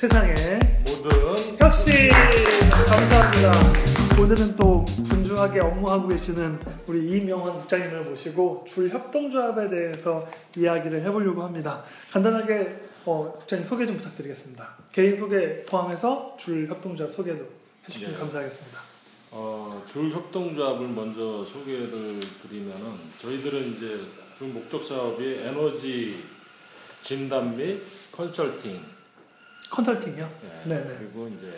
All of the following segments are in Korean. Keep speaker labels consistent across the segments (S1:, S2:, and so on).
S1: 세상에
S2: 모든
S1: 혁신 감사합니다. 오늘은 또 분주하게 업무하고 계시는 우리 이명환 국장님을 모시고 줄 협동조합에 대해서 이야기를 해보려고 합니다. 간단하게 어, 국장님 소개 좀 부탁드리겠습니다. 개인 소개 포함해서 줄 협동조합 소개도 해주시면
S2: 네.
S1: 감사하겠습니다.
S2: 어, 줄 협동조합을 먼저 소개를 드리면은 저희들은 이제 주 목적 사업이 에너지 진단 및 컨설팅
S1: 컨설팅이요?
S2: 네,
S1: 네네.
S2: 그리고 이제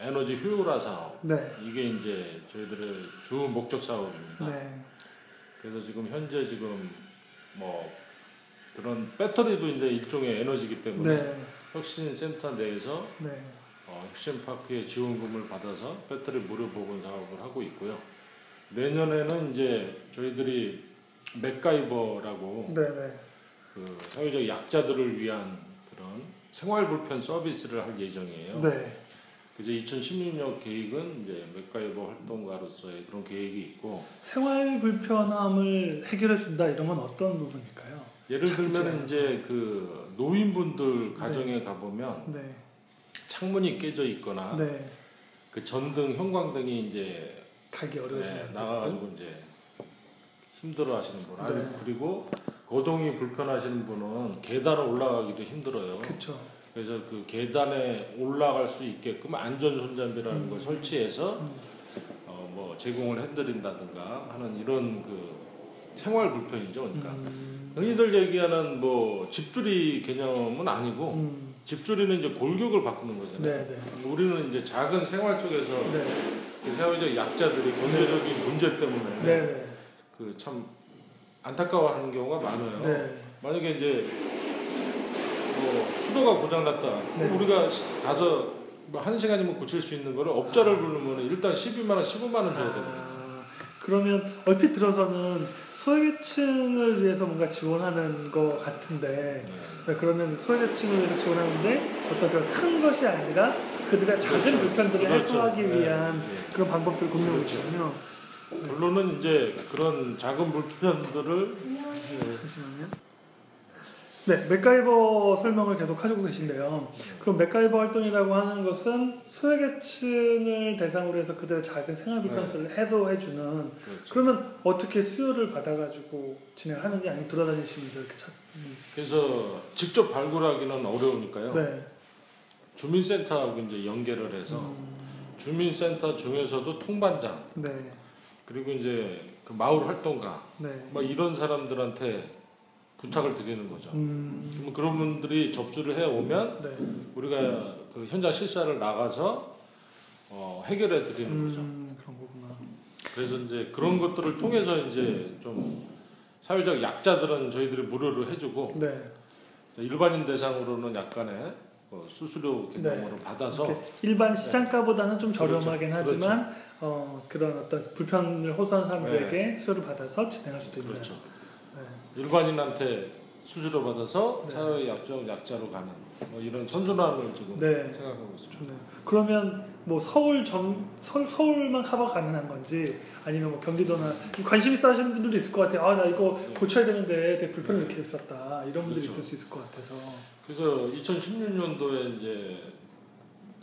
S2: 에너지 효율화 사업
S1: 네.
S2: 이게 이제 저희들의 주 목적 사업입니다.
S1: 네.
S2: 그래서 지금 현재 지금 뭐 그런 배터리도 이제 일종의 에너지이기 때문에
S1: 네.
S2: 혁신 센터 내에서
S1: 네.
S2: 어, 혁신파크의 지원금을 받아서 배터리 무료 보건 사업을 하고 있고요. 내년에는 이제 저희들이 맥가이버라고
S1: 네. 네.
S2: 그 사회적 약자들을 위한 그런 생활 불편 서비스를 할 예정이에요.
S1: 네.
S2: 그래서 2016년 계획은 이제 맥가이버 활동가로서의 그런 계획이 있고
S1: 생활 불편함을 해결해 준다 이러면 어떤 부분일까요?
S2: 예를 들면. 이제 그 노인분들 가정에 가보면
S1: 네.
S2: 창문이 깨져 있거나
S1: 네.
S2: 그 전등 형광등이 이제
S1: 가기
S2: 네,
S1: 분들
S2: 나가가지고 이제 힘들어하시는 분,
S1: 네.
S2: 그리고 거동이 불편하시는 분은 계단을 올라가기도 힘들어요.
S1: 그렇죠.
S2: 그래서 그 계단에 올라갈 수 있게끔 안전 손잡이라는
S1: 음.
S2: 걸 설치해서
S1: 음.
S2: 어, 뭐 제공을 해드린다든가 하는 이런 그 생활 불편이죠. 그러니까
S1: 음.
S2: 흔히들 얘기하는 뭐 집주리 개념은 아니고
S1: 음.
S2: 집주리는 이제 골격을 바꾸는 거잖아요.
S1: 네, 네.
S2: 우리는 이제 작은 생활 속에서
S1: 네.
S2: 그 사회적 약자들이 경제적인 문제 때문에
S1: 네, 네.
S2: 그참 안타까워하는 경우가 많아요.
S1: 네.
S2: 만약에 이제 뭐 수도가 고장났다.
S1: 네.
S2: 우리가 시- 가서 뭐한 시간이면 고칠 수 있는 거를 업자를 부르면 일단 12만 원, 15만 원 줘야 됩니다.
S1: 아, 그러면 얼핏 들어서는 소외계층을 위해서 뭔가 지원하는 것 같은데
S2: 네.
S1: 네, 그러면 소외계층을 위해서 지원하는데 어떤 그런 큰 것이 아니라 그들의 작은
S2: 그렇죠.
S1: 불편들을
S2: 그렇죠.
S1: 해소하기
S2: 네.
S1: 위한
S2: 네.
S1: 그런 방법들을 고민하고
S2: 그렇죠.
S1: 있군요.
S2: 결론은 이제 그런 작은 불편들을
S1: 잠시만요. 네, 맥가이버 설명을 계속 하시고 계신데요. 그럼 맥가이버 활동이라고 하는 것은 소외계층을 대상으로 해서 그들의 작은 생활 불편을 해소해주는
S2: 그렇죠.
S1: 그러면 어떻게 수요를 받아가지고 진행하는지 아니면 돌아다니시면서 이렇게 찾
S2: 그래서 직접 발굴하기는 어려우니까요.
S1: 네.
S2: 주민센터하고 이제 연계를 해서
S1: 음,
S2: 주민센터 중에서도 통반장
S1: 네.
S2: 그리고 이제 그 마을 활동가
S1: 네.
S2: 뭐 이런 사람들한테 부탁을 드리는 거죠.
S1: 음,
S2: 그럼 그런 분들이 접수를 해 오면
S1: 네.
S2: 우리가 그 현장 실사를 나가서 어, 해결해 드리는 거죠.
S1: 음, 그런 거구나.
S2: 그래서 이제 그런 것들을 통해서 이제 좀 사회적 약자들은 저희들이 무료로 해주고
S1: 네.
S2: 일반인 대상으로는 약간의 어, 수수료 개념으로 받아서
S1: 이렇게 일반 시장가보다는 좀
S2: 그렇죠.
S1: 저렴하긴 하지만 어, 그런 어떤 불편을 호소하는 사람들에게 수요를 받아서 진행할 수도 있는.
S2: 그렇죠.
S1: 네.
S2: 일반인한테 수수료 받아서
S1: 네.
S2: 사회 약적 약자로 가는 뭐 이런 선순환을 지금
S1: 네.
S2: 생각하고 있습니다.
S1: 좋네요. 그러면 뭐 서울 전 서, 서울만 커버 가능한 건지 아니면 뭐 경기도나 관심 있어 하시는 분들도 있을 것 같아요. 아 나 이거
S2: 네.
S1: 고쳐야 되는데 되게 불편을
S2: 네.
S1: 이렇게 있었다. 이런 분들이
S2: 그렇죠.
S1: 있을 수 있을 것 같아서.
S2: 그래서 2016년도에 이제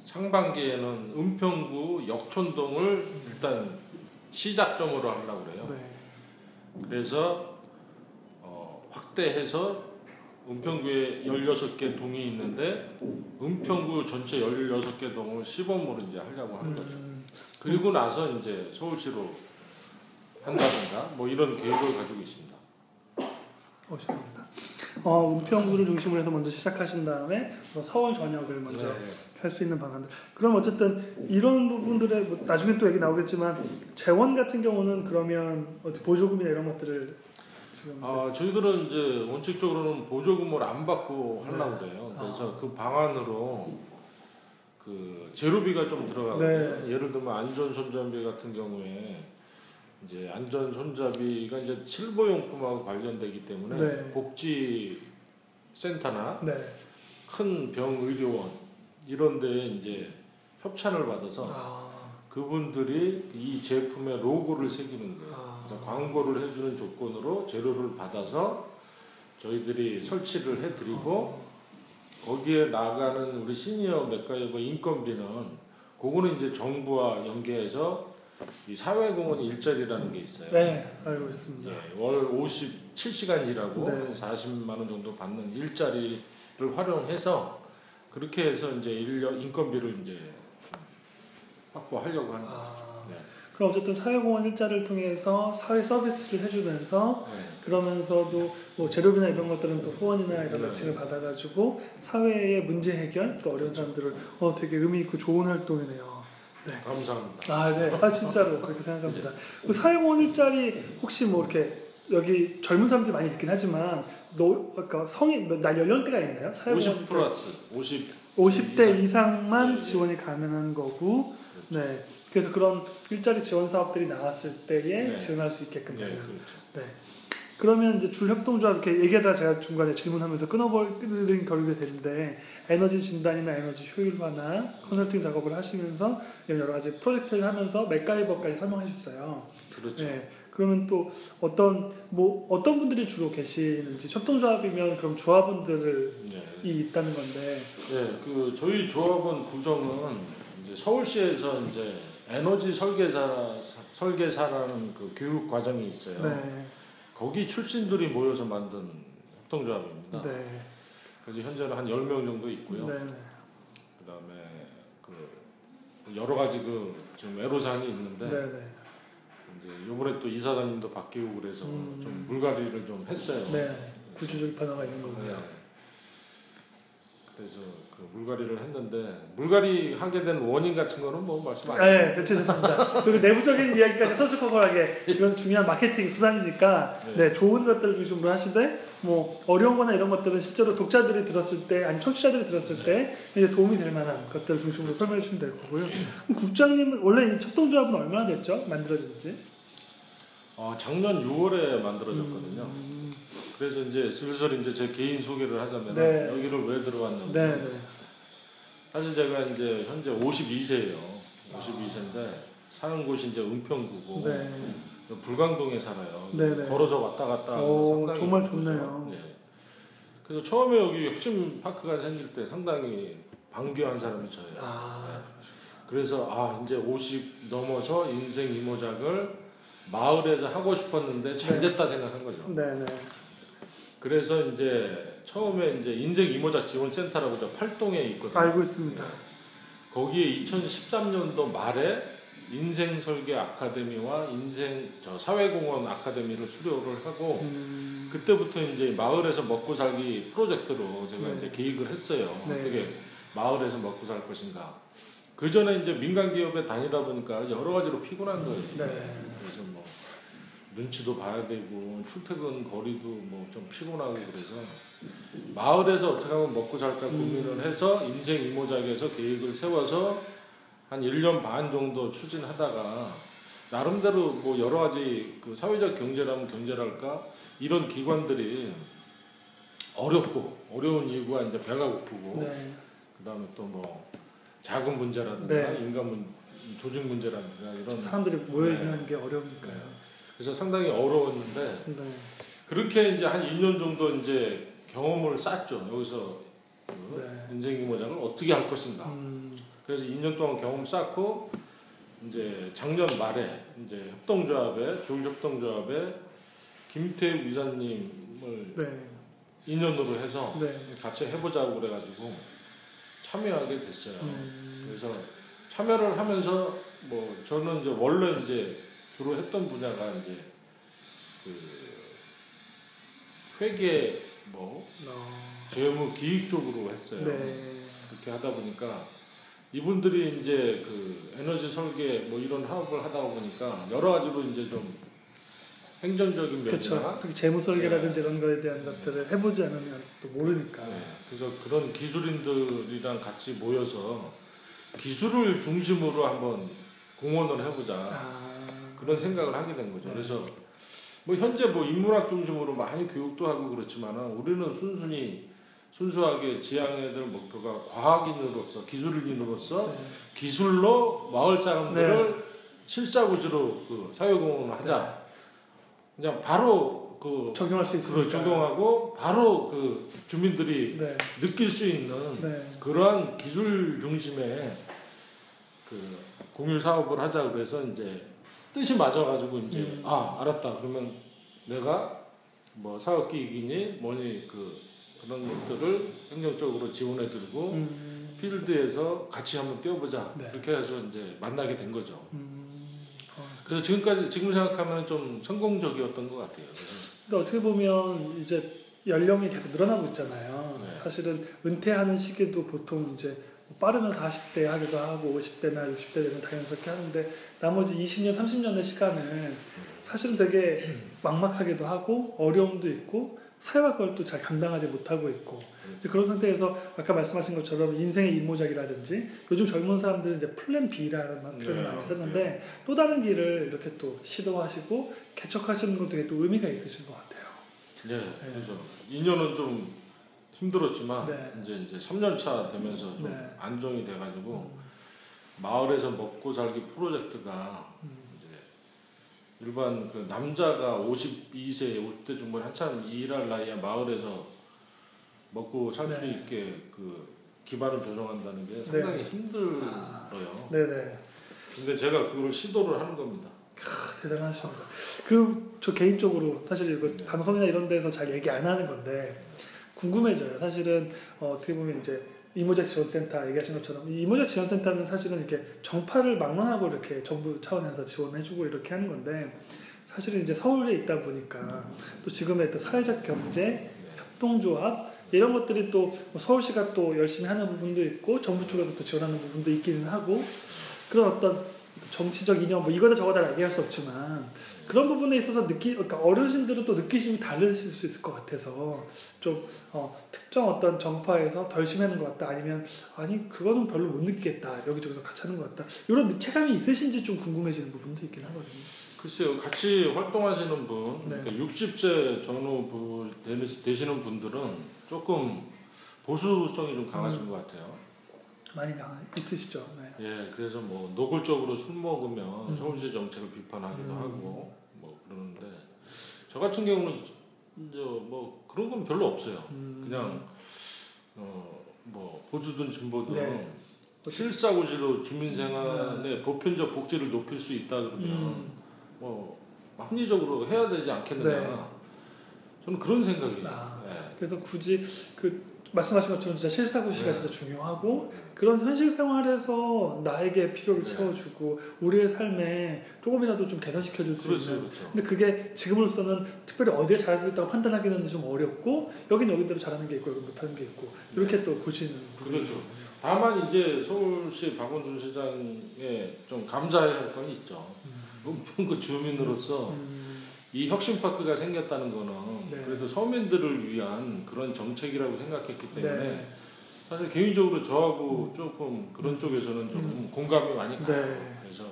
S2: 상반기에는 은평구 역촌동을 일단 시작점으로 하려고 그래요.
S1: 네.
S2: 그래서 어, 확대해서 은평구에 16개 동이 있는데 은평구 전체 16개 동을 시범으로 이제 하려고 하는 거죠.
S1: 음,
S2: 그리고 나서 이제 서울시로 한다든가 뭐 이런 계획을 가지고 있습니다.
S1: 어, 죄송합니다. 어, 은평구를 중심으로 해서 먼저 시작하신 다음에 뭐 서울 전역을 먼저
S2: 네.
S1: 할수 있는 방안들. 그럼 어쨌든 이런 부분들의 뭐 나중에 또 얘기 나오겠지만 재원 같은 경우는 그러면 어떻게 보조금이나 이런 것들을 지금
S2: 아, 저희들은 이제 원칙적으로는 보조금을 안 받고 하려고 그래요. 그래서 그 방안으로 그 제로비가 좀 들어가거든요.
S1: 네.
S2: 예를 들면 안전 손잡이 같은 경우에 이제 안전 손잡이가 이제 실버 용품하고 관련되기 때문에
S1: 네.
S2: 복지 센터나
S1: 네.
S2: 큰 병의료원 이런 데에 이제 협찬을 받아서
S1: 아,
S2: 그분들이 이 제품의 로고를 새기는 거예요.
S1: 아.
S2: 그래서 광고를 해주는 조건으로 재료를 받아서 저희들이 설치를 해드리고 거기에 나가는 우리 시니어 맥가이버 인건비는 그거는 이제 정부와 연계해서 이 사회공헌 일자리라는 게 있어요.
S1: 네, 알고 있습니다.
S2: 예, 월 57시간 일하고
S1: 네.
S2: 40만 원 정도 받는 일자리를 활용해서 그렇게 해서 이제 인력 인건비를 이제 확보하려고 하는.
S1: 아,
S2: 네.
S1: 그럼 어쨌든 사회공헌 일자리를 통해서 사회 서비스를 해주면서
S2: 네.
S1: 그러면서도 뭐 재료비나 이런 것들은 또 후원이나 이런
S2: 네.
S1: 매칭을 받아가지고 사회의 문제 해결 또 어려운 사람들을 어 되게 의미 있고 좋은 활동이네요. 네.
S2: 감사합니다.
S1: 아, 네. 아, 진짜로 그렇게 생각합니다. 그 사회공헌 일자리 혹시 뭐 이렇게 여기 젊은 사람들이 많이 있긴 하지만 너 아까 성인 뭐날 연령대가 있나요? 사회공헌
S2: 50 플러스 50
S1: 50대 이상만
S2: 네, 네.
S1: 지원이 가능한 거고 네. 그래서 그런 일자리 지원 사업들이 나왔을 때에
S2: 네.
S1: 지원할 수 있게끔
S2: 네,
S1: 되는.
S2: 그렇죠.
S1: 네. 그러면 이제 줄 협동조합 이렇게 얘기하다가 제가 중간에 질문하면서 끊어버리는 결국이 되는데 에너지 진단이나 에너지 효율화나 컨설팅 작업을 하시면서 여러 가지 프로젝트를 하면서 맥가이버까지 설명해 주셨어요.
S2: 그렇죠.
S1: 네. 그러면 또 어떤 뭐 어떤 분들이 주로 계시는지 협동조합이면 그럼 조합원들이
S2: 네.
S1: 있다는 건데.
S2: 네, 그 저희 조합원 구성은 이제 서울시에서 이제 에너지 설계사 설계사라는 그 교육 과정이 있어요.
S1: 네.
S2: 거기 출신들이 모여서 만든 협동조합입니다.
S1: 네.
S2: 그래서 현재는 한 10명 정도 있고요.
S1: 네.
S2: 그다음에 그 여러 가지 그좀 애로사항이 있는데
S1: 네. 네.
S2: 이제 이번에 또 이사장님도 바뀌고 그래서
S1: 음.
S2: 좀 물갈이를 좀 했어요.
S1: 네. 구조적 변화가 있는 거군요.
S2: 네. 그래서 그 물갈이를 했는데 물갈이 하게 된 원인 같은 거는 뭐 말씀 안
S1: 네, 괜찮습니다. 그리고 내부적인 이야기까지 서술커버하게 이건 중요한 마케팅 수단이니까
S2: 네.
S1: 네, 좋은 것들을 중심으로 하시되 뭐 어려운 거나 이런 것들은 실제로 독자들이 들었을 때 아니 청취자들이 들었을 때 이제 도움이 될 만한 것들을 중심으로 설명해 주시면 될 거고요. 국장님은 원래 이 협동조합은 얼마나 됐죠? 만들어진 지?
S2: 어, 작년 6월에 만들어졌거든요.
S1: 음,
S2: 그래서 이제 슬슬 이제 제 개인 소개를 하자면
S1: 네.
S2: 여기를 왜 들어왔는지
S1: 네, 네.
S2: 사실 제가 이제 현재 52세예요. 52세인데 사는 곳이 이제 은평구고
S1: 네.
S2: 불광동에 살아요.
S1: 네, 네.
S2: 걸어서 왔다 갔다
S1: 오,
S2: 상당히
S1: 정말. 좋네요.
S2: 예. 그래서 처음에 여기 혁신 파크가 생길 때 상당히 반겨한 사람이 저예요.
S1: 아,
S2: 그래서 아 이제 50 넘어서 인생 이모작을 마을에서 하고 싶었는데 잘 됐다 생각한 거죠.
S1: 네, 네.
S2: 그래서 이제 처음에 이제 인생 이모작 지원 센터라고 저 팔동에 있거든요.
S1: 알고 있습니다.
S2: 거기에 2013년도 말에 인생 설계 아카데미와 인생 저 사회공헌 아카데미를 수료를 하고
S1: 음,
S2: 그때부터 이제 마을에서 먹고 살기 프로젝트로 제가
S1: 네.
S2: 이제 계획을 했어요.
S1: 네.
S2: 어떻게 마을에서 먹고 살 것인가. 그 전에 이제 민간 기업에 다니다 보니까 여러 가지로 피곤한 거예요.
S1: 네.
S2: 그래서 뭐 눈치도 봐야 되고 출퇴근 거리도 뭐 좀 피곤하고 그래서 마을에서 어떻게 하면 먹고 살까 고민을 해서 인생 이모작에서 계획을 세워서 한 1년 반 정도 추진하다가 나름대로 뭐 여러 가지 그 사회적 경제라면 경제랄까 이런 기관들이 어렵고 어려운 이유가 이제 배가 고프고
S1: 네.
S2: 그다음에 또 뭐 자금 문제라든가
S1: 네.
S2: 인간 문 조직 문제라든가 이런
S1: 사람들이 모여 있는 게 어려우니까요.
S2: 네. 그래서 상당히 어려웠는데
S1: 네.
S2: 그렇게 이제 한 2년 정도 이제 경험을 쌓죠 여기서 그
S1: 네.
S2: 인생 이모작을 어떻게 할 것인가
S1: 음,
S2: 그래서 2년 동안 경험 쌓고 이제 작년 말에 이제 협동조합에 조율협동조합에 김태우 이사님을
S1: 네.
S2: 인연으로 해서
S1: 네.
S2: 같이 해보자고 그래가지고 참여하게 됐어요.
S1: 음,
S2: 그래서 참여를 하면서 뭐 저는 이제 원래 이제 주로 했던 분야가 이제 그 회계 뭐
S1: 어,
S2: 재무 기획 쪽으로 했어요.
S1: 네.
S2: 그렇게 하다 보니까 이분들이 이제 그 에너지 설계 뭐 이런 사업을 하다 보니까 여러 가지로 이제 좀 행정적인 면이나
S1: 그렇죠. 특히 재무 설계라든지 이런 거에 대한 것들을 해보지 않으면 또 모르니까.
S2: 네, 그래서 그런 기술인들이랑 같이 모여서 기술을 중심으로 한번 공헌을 해보자
S1: 아,
S2: 그런 생각을 하게 된 거죠.
S1: 네.
S2: 그래서 뭐 현재 뭐 인문학 중심으로 많이 교육도 하고 그렇지만 우리는 순순히 순수하게 지향해야 목표가 과학인으로서 기술인으로서
S1: 네.
S2: 기술로 마을 사람들을 실사구지로 그 사회공헌을 하자. 그냥 바로 그
S1: 적용할 수 있으니까.
S2: 적용하고 바로 그 주민들이
S1: 네.
S2: 느낄 수 있는
S1: 네.
S2: 그러한 기술 중심의 그 공유 사업을 하자 그래서 이제 뜻이 맞아가지고 이제
S1: 음.
S2: 아 알았다 그러면 내가 뭐 사업 기획이니 뭐니 그 그런 것들을 행정적으로 지원해드리고
S1: 음.
S2: 필드에서 같이 한번 뛰어보자
S1: 네.
S2: 이렇게 해서 이제 만나게 된 거죠.
S1: 음. 어.
S2: 그래서 지금까지 지금 생각하면 좀 성공적이었던 것 같아요.
S1: 근데 어떻게 보면 이제 연령이 계속 늘어나고 있잖아요.
S2: 네.
S1: 사실은 은퇴하는 시기도 보통 이제 빠르면 40대 하기도 하고 50대나 60대 되면 자연스럽게 하는데 나머지 20년, 30년의 시간을 사실은 되게 막막하기도 하고 어려움도 있고 사회가 그걸 또잘 감당하지 못하고 있고 그런 상태에서 아까 말씀하신 것처럼 인생의 이모작이라든지 요즘 젊은 사람들은 이제 plan B라는 표현을
S2: 네,
S1: 많이 쓰는데 또 다른 길을 이렇게 또 시도하시고 개척하시는 것도 되게 또 의미가 있으신 것 같아요.
S2: 네, 그래서 2년은 좀 힘들었지만
S1: 네.
S2: 이제 이제 3년 차 되면서 좀
S1: 네.
S2: 안정이 돼가지고 마을에서 먹고 살기 프로젝트가
S1: 음.
S2: 이제 일반 그 남자가 52세 50대 중반 한참 일할 나이에 마을에서 먹고 살수
S1: 네.
S2: 있게 그 기반을 조성한다는 게 상당히 힘들어요.
S1: 네네.
S2: 근데 제가 그걸 시도를 하는 겁니다.
S1: 크, 대단하십니다. 그 저 개인적으로 사실 이거
S2: 네.
S1: 방송이나 이런 데서 잘 얘기 안 하는 건데 궁금해져요. 사실은 어, 어떻게 보면 이제 이모자 지원센터 얘기하신 것처럼 이 이모자 지원센터는 사실은 이렇게 정파를 막론하고 이렇게 정부 차원에서 지원해주고 이렇게 하는 건데 사실은 이제 서울에 있다 보니까 또 지금의 또 사회적 경제 협동조합 이런 것들이 또뭐 서울시가 또 열심히 하는 부분도 있고 정부 쪽에서 또 지원하는 부분도 있기는 하고 그런 어떤 정치적 이념 뭐 이거다 저거다 얘기할 수 없지만 그런 부분에 있어서 느끼 그러니까 어르신들은 또 느끼심이 다르실 수 있을 것 같아서 좀 어, 특정 어떤 정파에서 덜 심하는 것 같다 아니면 아니 그거는 별로 못 느끼겠다 여기저기서 같이 하는 것 같다 이런 체감이 있으신지 좀 궁금해지는 부분도 있긴 하거든요.
S2: 글쎄요, 같이 활동하시는 분,
S1: 네.
S2: 그러니까 60세 전후 되시는 분들은 조금 보수성이 좀 강하신
S1: 음.
S2: 것 같아요.
S1: 많이 나 있으시죠. 네.
S2: 예, 그래서 뭐 노골적으로 술 먹으면
S1: 음.
S2: 서울시 정책을 비판하기도
S1: 음.
S2: 하고 뭐 그러는데 저 같은 경우는 이제 뭐 그런 건 별로 없어요.
S1: 음,
S2: 그냥 어뭐 보수든 진보든
S1: 네.
S2: 실사구시로 주민생활의 보편적 복지를 높일 수 있다 그러면
S1: 음,
S2: 뭐 합리적으로 해야 되지 않겠느냐.
S1: 네.
S2: 저는 그런 생각이에요.
S1: 아.
S2: 네.
S1: 그래서 굳이 그 말씀하신 것처럼 진짜 실사구시가
S2: 네.
S1: 진짜 중요하고 그런 현실 생활에서 나에게 필요를
S2: 네.
S1: 채워주고 우리의 삶에 조금이라도 좀 개선시켜줄 수
S2: 그렇죠,
S1: 있는
S2: 그렇죠.
S1: 근데 그게 지금으로서는 특별히 어디에 잘할 수 있다고 판단하기는 좀 어렵고 여긴 여기대로 잘하는 게 있고 여기 못하는 게 있고 이렇게 또 보시는
S2: 그렇죠. 다만 이제 서울시 박원순 시장에 좀 감사해야 할건 있죠. 은평구 주민으로서
S1: 음,
S2: 이 혁신파크가 생겼다는 거는
S1: 네.
S2: 그래도 서민들을 위한 그런 정책이라고 생각했기 때문에
S1: 네.
S2: 사실 개인적으로 저하고 조금 그런 쪽에서는 좀 공감이 많이 가요.
S1: 네.
S2: 그래서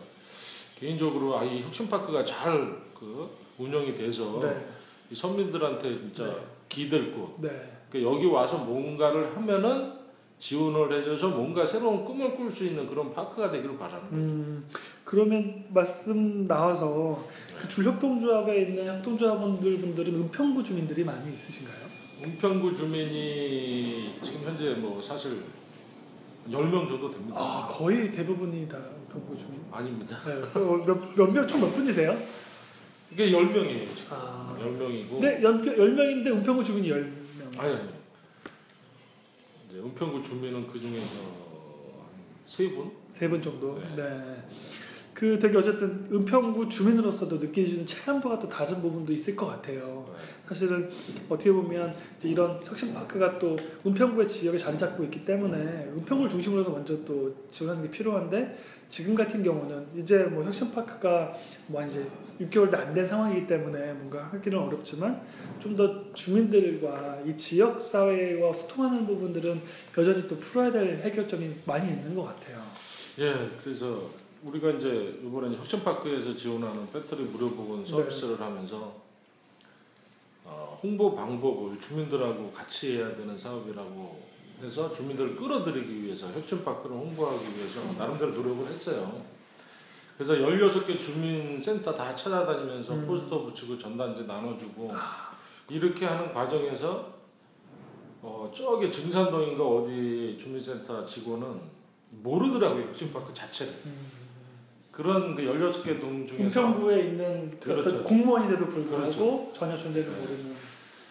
S2: 개인적으로 아, 이 혁신파크가 잘 그 운영이 돼서
S1: 네.
S2: 이 서민들한테 진짜
S1: 네.
S2: 기댈 곳.
S1: 네.
S2: 그러니까 여기 와서 뭔가를 하면은 지원을 해줘서 뭔가 새로운 꿈을 꿀 수 있는 그런 파크가 되기를 바라는 거예요.
S1: 음, 그러면 말씀 나와서 그 줄협동조합에 있는 협동조합원들 분들은 은평구 주민들이 많이 있으신가요?
S2: 은평구 주민이 지금 현재 뭐 사실 10명 정도 됩니다.
S1: 아 거의 대부분이 다 은평구 주민.
S2: 아닙니다.
S1: 네. 몇명 총몇 분이세요?
S2: 이게 10명이에요, 지금.
S1: 아.
S2: 10명이고.
S1: 네, 연, 열 명인데 은평구 주민이 열 명.
S2: 아니, 아니. 이제 은평구 주민은 그 중에서 세 분?
S1: 세 분 정도.
S2: 네.
S1: 네. 그 되게 어쨌든 은평구 주민으로서도 느끼시는 체감도가 또 다른 부분도 있을 것 같아요. 사실은 어떻게 보면 이제 이런 혁신파크가 또 은평구의 지역에 자리 잡고 있기 때문에 은평구를 중심으로 해서 먼저 또 지원하는 게 필요한데 지금 같은 경우는 이제 뭐 혁신파크가 뭐 이제 6개월도 안 된 상황이기 때문에 뭔가 하기는 어렵지만 좀 더 주민들과 이 지역 사회와 소통하는 부분들은 여전히 또 풀어야 될 해결점이 많이 있는 것 같아요.
S2: 예, 그래서 우리가 이제 이번에 혁신파크에서 지원하는 배터리 무료 보건 서비스를 하면서 어, 홍보 방법을 주민들하고 같이 해야 되는 사업이라고 해서 주민들을 끌어들이기 위해서 혁신파크를 홍보하기 위해서 나름대로 노력을 했어요. 그래서 16개 주민센터 다 찾아다니면서
S1: 음.
S2: 포스터 붙이고 전단지 나눠주고 이렇게 하는 과정에서 어, 저기 증산동인가 어디 주민센터 직원은 모르더라고요 혁신파크 자체를
S1: 음.
S2: 그런 그 16개 동 중에서
S1: 공평구에 있는 그
S2: 그렇죠.
S1: 어떤 공무원인데도 불구하고
S2: 그렇죠.
S1: 전혀 존재를
S2: 네.
S1: 모르는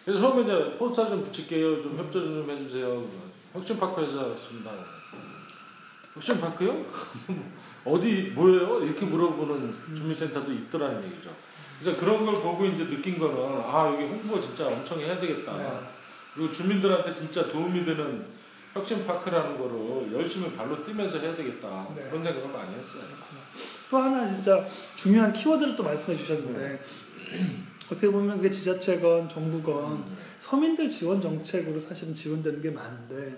S2: 그래서 처음에 이제 포스터 좀 붙일게요 좀 협조 좀 해주세요 혁신파크에서 했습니다 혁신파크요? 어디 뭐예요? 이렇게 물어보는 주민센터도 있더라는 얘기죠 그래서 그런 걸 보고 이제 느낀 거는 아 여기 홍보 진짜 엄청 해야 되겠다
S1: 네.
S2: 그리고 주민들한테 진짜 도움이 되는 혁신파크라는 거를 열심히 발로 뛰면서 해야 되겠다.
S1: 네.
S2: 그런 생각을 많이 했어요.
S1: 또 하나 진짜 중요한 키워드를 또 말씀해 주셨는데 어떻게 보면 그게 지자체건 정부건
S2: 음.
S1: 서민들 지원 정책으로 사실은 지원되는 게 많은데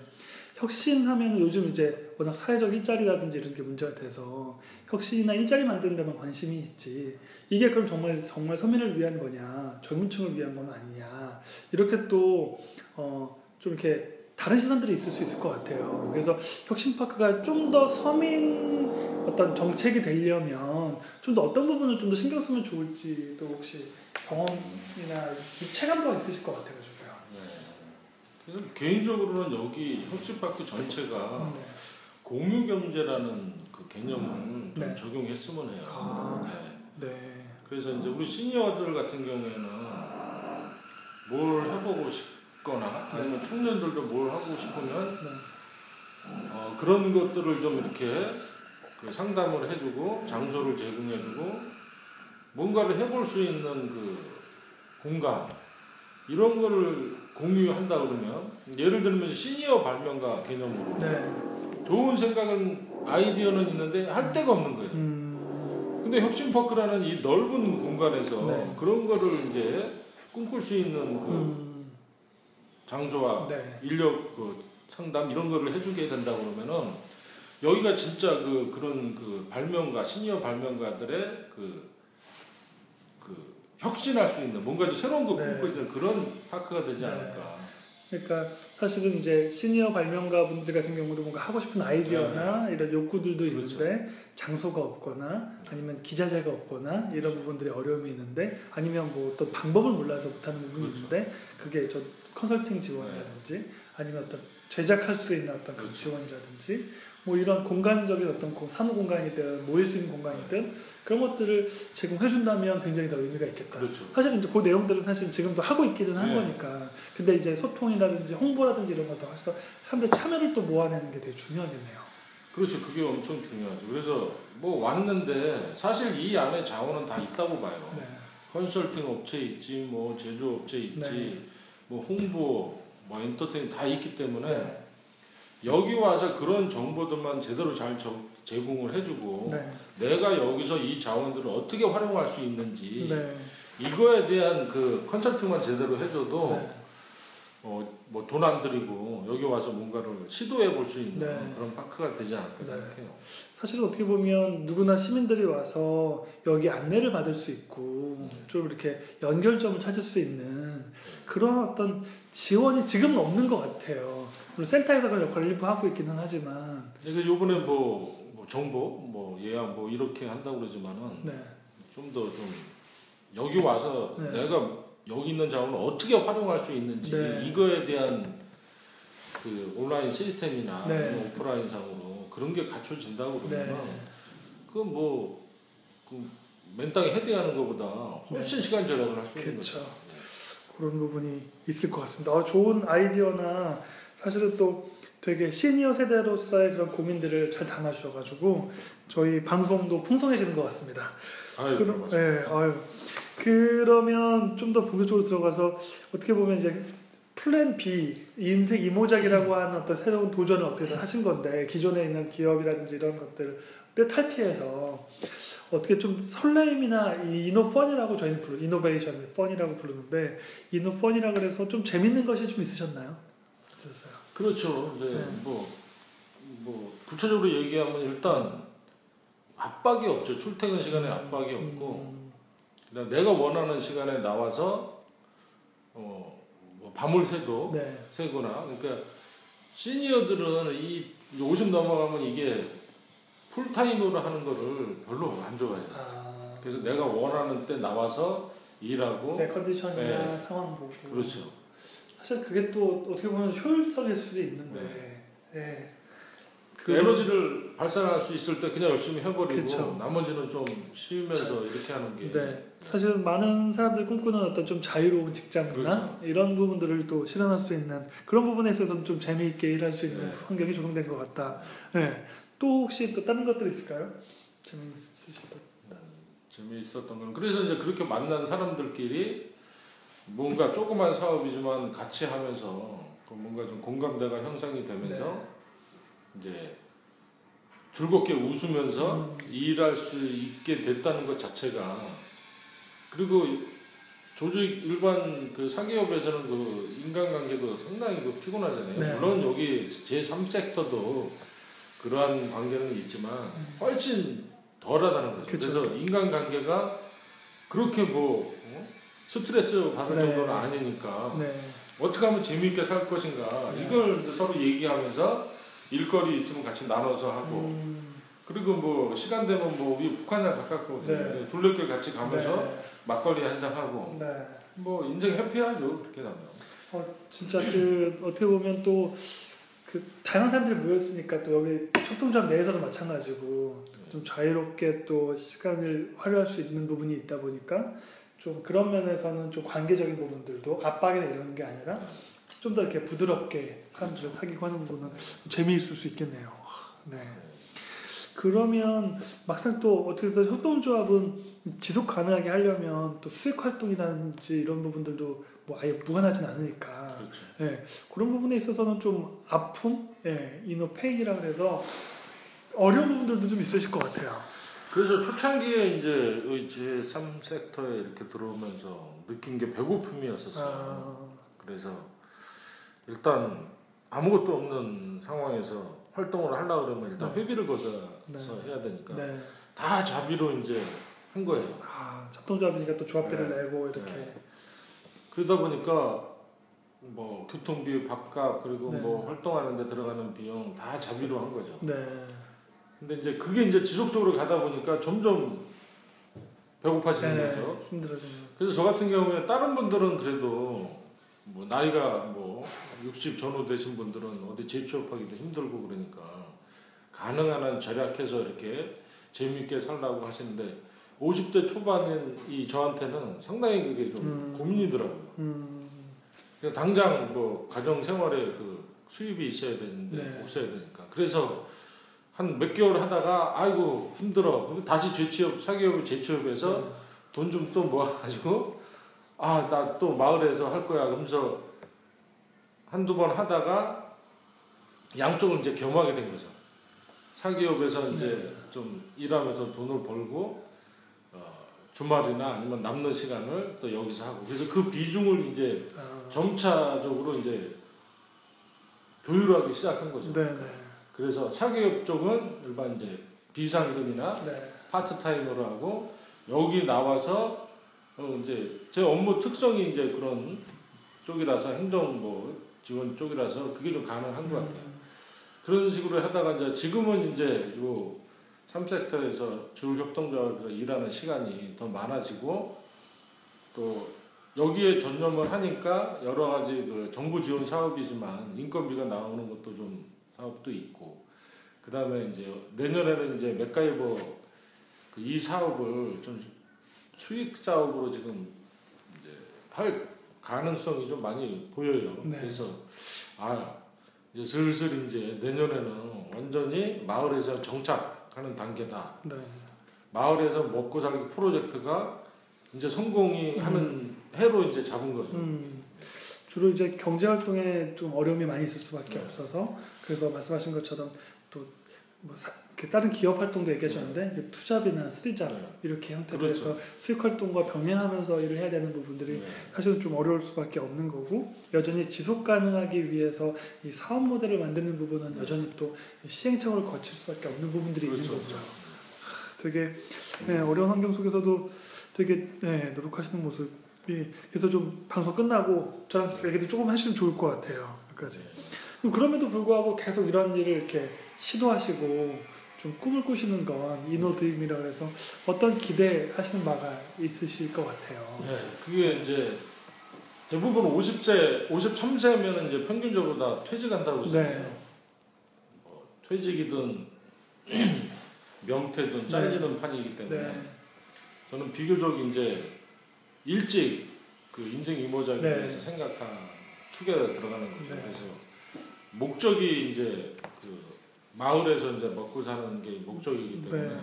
S1: 혁신하면 요즘 이제 워낙 사회적 일자리라든지 이런 게 문제가 돼서 혁신이나 일자리 만드는 데만 관심이 있지. 이게 그럼 정말 정말 서민을 위한 거냐 젊은 층을 위한 건 아니냐. 이렇게 또어좀 이렇게 다른 시선들이 있을 수 있을 것 같아요. 그래서 혁신파크가 좀 더 서민 어떤 정책이 되려면 좀 더 어떤 부분을 좀 더 신경 쓰면 좋을지도 혹시 경험이나 체감도가 있으실 것 같아가지고요.
S2: 네. 그래서 개인적으로는 여기 혁신파크 전체가
S1: 네.
S2: 공유 경제라는 그 개념을 좀
S1: 네.
S2: 적용했으면 해요.
S1: 아.
S2: 네.
S1: 네.
S2: 그래서 이제 우리 시니어들 같은 경우에는 뭘 해보고 싶 거나 아니면 청년들도 뭘 하고 싶으면
S1: 네.
S2: 어, 그런 것들을 좀 이렇게 그 상담을 해주고 장소를 제공해주고 뭔가를 해볼 수 있는 그 공간 이런 거를 공유한다 그러면 예를 들면 시니어 발명가 개념으로
S1: 네.
S2: 좋은 생각은 아이디어는 있는데 할 데가 없는 거예요.
S1: 음.
S2: 근데 혁신파크라는 이 넓은 공간에서
S1: 네.
S2: 그런 거를 이제 꿈꿀 수 있는 그
S1: 음.
S2: 장소와
S1: 네.
S2: 인력 그 상담 이런 거를 해주게 된다 그러면은 여기가 진짜 그 그런 그 발명가 시니어 발명가들의 그, 그 혁신할 수 있는 뭔가 좀 새로운 거
S1: 네.
S2: 꿈꾸고 있는 그런 파크가 되지
S1: 네.
S2: 않을까.
S1: 그러니까 사실은 이제 시니어 발명가 분들 같은 경우도 뭔가 하고 싶은 아이디어나 이런 욕구들도
S2: 네. 그렇죠.
S1: 있는데 장소가 없거나 아니면 기자재가 없거나 이런 부분들이 어려움이 있는데 아니면 뭐 어떤 방법을 몰라서 못하는 부분이
S2: 그렇죠.
S1: 있는데 그게 저 컨설팅 지원이라든지 아니면 어떤 제작할 수 있는 어떤 그런
S2: 그렇죠.
S1: 지원이라든지 뭐 이런 공간적인 어떤 고- 사무 공간이든 모일 수 있는 공간이든 그런 것들을 제공해 준다면 굉장히 더 의미가 있겠다.
S2: 그렇죠.
S1: 사실 이제 그 내용들은 사실 지금도 하고 있기는 한
S2: 네.
S1: 거니까. 근데 이제 소통이라든지 홍보라든지 이런 것도 해서 사람들 참여를 또 모아내는 게 되게 중요하겠네요.
S2: 그렇죠. 그게 엄청 중요하죠. 그래서 뭐 왔는데 사실 이 안에 자원은 다 있다고 봐요.
S1: 네.
S2: 컨설팅 업체 있지, 뭐 제조 업체 있지,
S1: 네.
S2: 뭐 홍보, 뭐 엔터테인 다 있기 때문에
S1: 네.
S2: 여기 와서 그런 정보들만 제대로 잘 저- 제공을 해주고
S1: 네.
S2: 내가 여기서 이 자원들을 어떻게 활용할 수 있는지
S1: 네.
S2: 이거에 대한 그 컨설팅만 제대로 해줘도
S1: 네.
S2: 어, 뭐 돈 안 들이고 여기 와서 뭔가를 시도해 볼 수 있는
S1: 네.
S2: 그런 파크가 되지 않을까
S1: 네.
S2: 생각해요.
S1: 사실 어떻게 보면 누구나 시민들이 와서 여기 안내를 받을 수 있고
S2: 네.
S1: 좀 이렇게 연결점을 찾을 수 있는 그런 어떤 지원이 지금은 없는 것 같아요. 물론 센터에서 그런 역할을 일부 하고 있기는 하지만
S2: 이게 요번에 뭐, 뭐 정보 뭐 예약 뭐 이렇게 한다고 그러지만은
S1: 네.
S2: 좀더좀 여기 와서
S1: 네.
S2: 내가 여기 있는 자원을 어떻게 활용할 수 있는지
S1: 네.
S2: 이거에 대한 그 온라인 시스템이나
S1: 네.
S2: 오프라인 상으로 그런 게 갖춰진다고
S1: 네.
S2: 그러면 그뭐 그 맨땅에 헤딩하는 것보다 훨씬 시간 절약을 할 수 있는. 거죠.
S1: 그런 부분이 있을 것 같습니다. 어, 좋은 아이디어나 사실은 또 되게 시니어 세대로서의 그런 고민들을 잘 담아주셔가지고 저희 방송도 풍성해지는 것 같습니다.
S2: 아유,
S1: 그럼, 네, 아유. 그러면 좀 더 본격적으로 들어가서 어떻게 보면 이제 플랜 B 인생 이모작이라고 하는 어떤 새로운 도전을 어떻게 하신 건데 기존에 있는 기업이라든지 이런 것들을 탈피해서 어떻게 좀 설레임이나 이 이노펀이라고 저희는 부르 이노베이션 펀이라고 부르는데 이노펀이라 그래서 좀 재밌는 것이 좀 있으셨나요? 어떠셨어요?
S2: 그렇죠. 이제
S1: 네.
S2: 뭐, 뭐 구체적으로 얘기하면 일단 압박이 없죠. 출퇴근 시간에 압박이 없고
S1: 음,
S2: 내가 원하는 시간에 나와서 어, 뭐 밤을 새도
S1: 네,
S2: 새거나 그러니까 시니어들은 이 50 넘어가면 이게 풀타임으로 하는 거를 별로 안 좋아해요.
S1: 아,
S2: 그래서 내가 원하는 때 나와서 일하고
S1: 내 컨디션이나
S2: 네.
S1: 상황 보고.
S2: 그렇죠.
S1: 사실 그게 또 어떻게 보면 효율성일 수도 있는데. 네.
S2: 그 에너지를 발산할 수 있을 때 그냥 열심히 해버리고
S1: 그쵸.
S2: 나머지는 좀 쉬면서 이렇게 하는 게
S1: 네. 사실 많은 사람들이 꿈꾸는 어떤 좀 자유로운 직장이나
S2: 그렇죠.
S1: 이런 부분들을 또 실현할 수 있는 그런 부분에 있어서는 좀 재미있게 일할 수 있는
S2: 네.
S1: 환경이 조성된 것 같다. 네. 또 혹시 또 다른 것들 있을까요? 재미있으시다.
S2: 재미있었던 건 그래서 이제 그렇게 만난 사람들끼리 뭔가 조그만 사업이지만 같이 하면서 그 뭔가 좀 공감대가 형성이 되면서
S1: 네.
S2: 이제 즐겁게 웃으면서
S1: 음.
S2: 일할 수 있게 됐다는 것 자체가 그리고 조직 일반 그 사기업에서는 그 인간관계도 상당히 그 피곤하잖아요.
S1: 네.
S2: 물론 여기 제 3섹터도 그러한 관계는 있지만 훨씬 덜하다는 거죠.
S1: 음. 그쵸.
S2: 그래서 인간관계가 그렇게 뭐 어? 스트레스 받을
S1: 네.
S2: 정도는 아니니까
S1: 네.
S2: 어떻게 하면 재미있게 살 것인가
S1: 네.
S2: 이걸 서로 얘기하면서 일거리 있으면 같이 나눠서 하고
S1: 음,
S2: 그리고 뭐 시간 되면 뭐 우리 북한이랑 가깝고
S1: 네.
S2: 둘레길 같이 가면서
S1: 네.
S2: 막걸리 한 잔 하고
S1: 네.
S2: 뭐 인생 해피하죠 그렇게 하면
S1: 어, 진짜 그 어떻게 보면 또 그 다양한 사람들이 모였으니까 또 여기 협동조합 내에서도 마찬가지고 좀 자유롭게 또 시간을 활용할 수 있는 부분이 있다 보니까 좀 그런 면에서는 좀 관계적인 부분들도 압박이나 이런 게 아니라 좀 더 이렇게 부드럽게 사람들을 사귀고 하는 부분은 좀 재미있을 수 있겠네요. 네. 그러면 막상 또 어떻게든 협동조합은 지속 가능하게 하려면 또 수익 활동이라든지 이런 부분들도 뭐 아예 무관하진 않으니까
S2: 그렇죠.
S1: 예, 그런 부분에 있어서는 좀 아픔, 예, 이노 페인이라 그래서 어려운 부분들도 좀 있으실 것 같아요.
S2: 그래서 초창기에 이제 제 3섹터에 이렇게 들어오면서 느낀 게 배고픔이었었어요.
S1: 아,
S2: 그래서 일단 아무것도 없는 상황에서 활동을 하려고 그러면 일단
S1: 네.
S2: 회비를 걷어 서
S1: 네.
S2: 해야 되니까
S1: 네.
S2: 다 자비로 이제 한 거예요.
S1: 아, 협동조합이니까 또 조합비를
S2: 네.
S1: 내고 이렇게.
S2: 네. 그러다 보니까 뭐 교통비, 밥값 그리고
S1: 네.
S2: 뭐 활동하는데 들어가는 비용 다 자비로 한 거죠.
S1: 네.
S2: 근데 이제 그게 이제 지속적으로 가다 보니까 점점 배고파지는
S1: 네.
S2: 거죠.
S1: 힘들어지는.
S2: 그래서 저 같은 경우에 다른 분들은 그래도 뭐 나이가 뭐 60 전후 되신 분들은 어디 재취업하기도 힘들고 그러니까 가능한 한 절약해서 이렇게 재미있게 살라고 하시는데 50대 초반인 이 저한테는 상당히 그게 좀
S1: 음.
S2: 고민이더라고요.
S1: 음,
S2: 당장 뭐 가정 생활에 그 수입이 있어야 되는데
S1: 네.
S2: 없어야 되니까 그래서 한 몇 개월 하다가 아이고 힘들어 그리고 다시 재취업 사기업을 재취업해서 돈좀 또 모아가지고 아 나 또 마을에서 할 거야 그러면서 한두 번 하다가 양쪽을 이제 겸하게 된 거죠 사기업에서 이제 좀 일하면서 돈을 벌고 어, 주말이나 아니면 남는 시간을 또 여기서 하고. 그래서 그 비중을 이제
S1: 아,
S2: 점차적으로 이제 조율하기 시작한 거죠.
S1: 네, 네,
S2: 그래서 사기업 쪽은 일반 이제 비상금이나
S1: 네.
S2: 파트타임으로 하고 여기 나와서 어 이제 제 업무 특성이 이제 그런 쪽이라서 행정 뭐 지원 쪽이라서 그게 좀 가능한 것 같아요.
S1: 음,
S2: 그런 식으로 하다가 이제 지금은 이제 요 3섹터에서 주협동조합에서 일하는 시간이 더 많아지고 또 여기에 전념을 하니까 여러 가지 그 정부 지원 사업이지만 인건비가 나오는 것도 좀 사업도 있고 그 다음에 이제 내년에는 이제 맥가이버 그 이 사업을 좀 수익 사업으로 지금 이제 할 가능성이 좀 많이 보여요.
S1: 네.
S2: 그래서 아 이제 슬슬 이제 내년에는 완전히 마을에서 정착하는 단계다.
S1: 네.
S2: 마을에서 먹고 살기 프로젝트가 이제 성공이 하는 해로 이제 잡은 거죠.
S1: 음, 주로 이제 경제 활동에 좀 어려움이 많이 있을 수밖에
S2: 네.
S1: 없어서 그래서 말씀하신 것처럼 또뭐 다른 기업 활동도 얘기하셨는데 이제 투잡이나 쓰리잡
S2: 네.
S1: 이렇게 형태로
S2: 그렇죠.
S1: 해서 수익 활동과 병행하면서 일을 해야 되는 부분들이
S2: 네.
S1: 사실은 좀 어려울 수밖에 없는 거고 여전히 지속 가능하기 위해서 이 사업 모델을 만드는 부분은 여전히 또 시행착오를 거칠 수밖에 없는 부분들이 있는
S2: 그렇죠.
S1: 거죠. 되게 네, 어려운 환경 속에서도 되게 네, 노력하시는 모습이 그래서 좀 방송 끝나고 저랑 얘기도 조금 하시면 좋을 것 같아요. 그럼 그럼에도 불구하고 계속 이런 일을 이렇게 시도하시고 좀 꿈을 꾸시는 건 이노드림이라 그래서 어떤 기대하시는 바가 있으실 것 같아요.
S2: 네, 그게 이제 대부분 50세, 53세면 이제 평균적으로 다 퇴직한다고 그러잖아요.
S1: 네.
S2: 뭐 퇴직이든 명퇴든 잘리는 판이기 때문에
S1: 네.
S2: 저는 비교적 이제 일찍 그 인생 이모작에
S1: 네.
S2: 대해서 생각한 축에 들어가는 거죠.
S1: 네.
S2: 그래서 목적이 이제 그 마을에서 이제 먹고 사는 게 목적이기 때문에
S1: 네.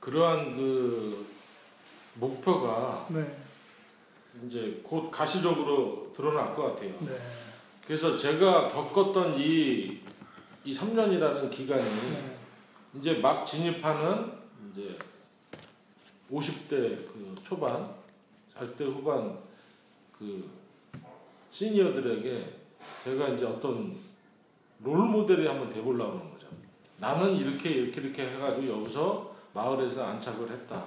S2: 그러한 그 목표가
S1: 네.
S2: 이제 곧 가시적으로 드러날 것 같아요.
S1: 네.
S2: 그래서 제가 겪었던 이, 이 3년이라는 기간이
S1: 네.
S2: 이제 막 진입하는 이제 50대 그 초반, 40대 후반 그 시니어들에게 제가 이제 어떤 롤 모델이 한번 돼보려고 하는 거죠. 나는 이렇게 이렇게 이렇게 해가지고 여기서 마을에서 안착을 했다.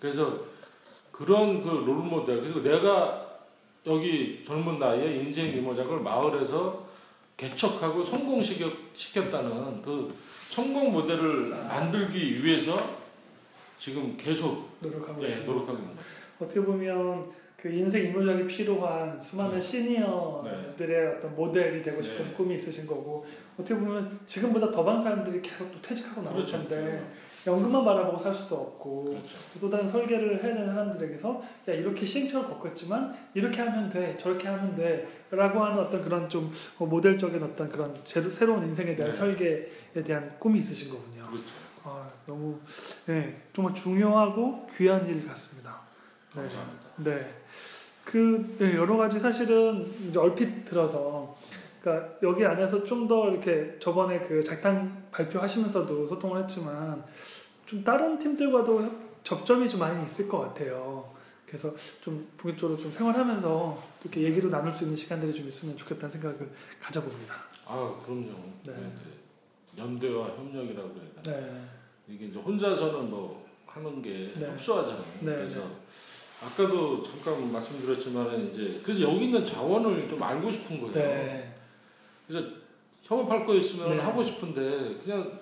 S2: 그래서 그런 그 롤 모델 그리고 내가 여기 젊은 나이에 인생 리모작을 마을에서 개척하고 성공시켰다는 그 성공 모델을 만들기 위해서 지금 계속
S1: 노력하고
S2: 예,
S1: 계십니다.
S2: 노력하고 있는 거죠.
S1: 어떻게 보면 그 인생 인물작이 필요한 수많은
S2: 네.
S1: 시니어들의 어떤 모델이 되고 싶은
S2: 네.
S1: 꿈이 있으신 거고 어떻게 보면 지금보다 더 많은 사람들이 계속 또 퇴직하고 나올
S2: 그렇죠.
S1: 텐데 연금만 바라보고 살 수도 없고
S2: 그렇죠.
S1: 또 다른 설계를 해내는 사람들에게서 야 이렇게 시행착오를 겪었지만 이렇게 하면 돼 저렇게 하면 돼라고 하는 어떤 그런 좀 모델적인 어떤 그런 제- 새로운 인생에 대한
S2: 네.
S1: 설계에 대한 꿈이 있으신 거군요.
S2: 그렇죠.
S1: 아 너무 네 정말 중요하고 귀한 일 같습니다. 네.
S2: 감사합니다.
S1: 네. 그 네, 여러 가지 사실은 이제 얼핏 들어서 그러니까 여기 안에서 좀 더 이렇게 저번에 그 작당 발표하시면서도 소통을 했지만 좀 다른 팀들과도 협- 접점이 좀 많이 있을 것 같아요. 그래서 좀 본격적으로 좀 생활하면서 이렇게 얘기도 나눌 수 있는 시간들이 좀 있으면 좋겠다는 생각을 가져봅니다.
S2: 아 그럼요.
S1: 네.
S2: 이제 연대와 협력이라고 해야 되나.
S1: 네.
S2: 이게 이제 혼자서는 뭐 하는 게
S1: 네.
S2: 협소하잖아요.
S1: 네,
S2: 그래서 아까도 잠깐 말씀드렸지만 이제 그래서 여기 있는 자원을 좀 알고 싶은 거예요.
S1: 네.
S2: 협업할 거 있으면
S1: 네.
S2: 하고 싶은데 그냥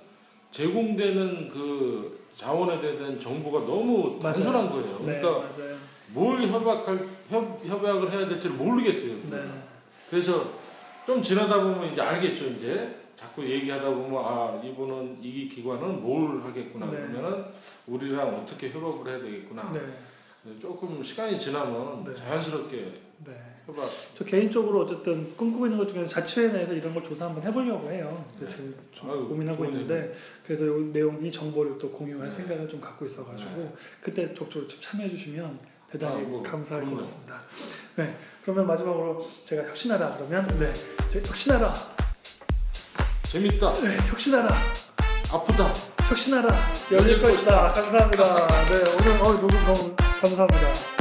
S2: 제공되는 그 자원에 대한 정보가 너무
S1: 맞아요.
S2: 단순한 거예요.
S1: 네.
S2: 그러니까
S1: 맞아요.
S2: 뭘 협약할 협, 협약을 해야 될지를 모르겠어요.
S1: 네.
S2: 그래서 좀 지나다 보면 이제 알겠죠. 이제 자꾸 얘기하다 보면 아 이분은 이 기관은 뭘 하겠구나
S1: 네.
S2: 그러면은 우리랑 어떻게 협업을 해야 되겠구나.
S1: 네.
S2: 조금 시간이 지나면
S1: 네.
S2: 자연스럽게
S1: 네.
S2: 협약.
S1: 저 개인적으로 어쨌든 꿈꾸고 있는 것 중에 자치회 내에서 이런 걸 조사 한번 해보려고 해요.
S2: 네.
S1: 지금 좀
S2: 아유,
S1: 고민하고 있는데 그래서 이 내용 이 정보를 또 공유할
S2: 네.
S1: 생각을 좀 갖고 있어가지고
S2: 네.
S1: 그때 적극적으로 좀 참여해 주시면 대단히
S2: 아, 뭐,
S1: 감사할 것. 같습니다. 네, 그러면 마지막으로 제가 혁신하라 그러면 네, 제 혁신하라,
S2: 재밌다.
S1: 네, 혁신하라,
S2: 아프다.
S1: 혁신하라 열릴 것이다. 감사합니다. 네, 오늘 어, 너무 너무 감사합니다.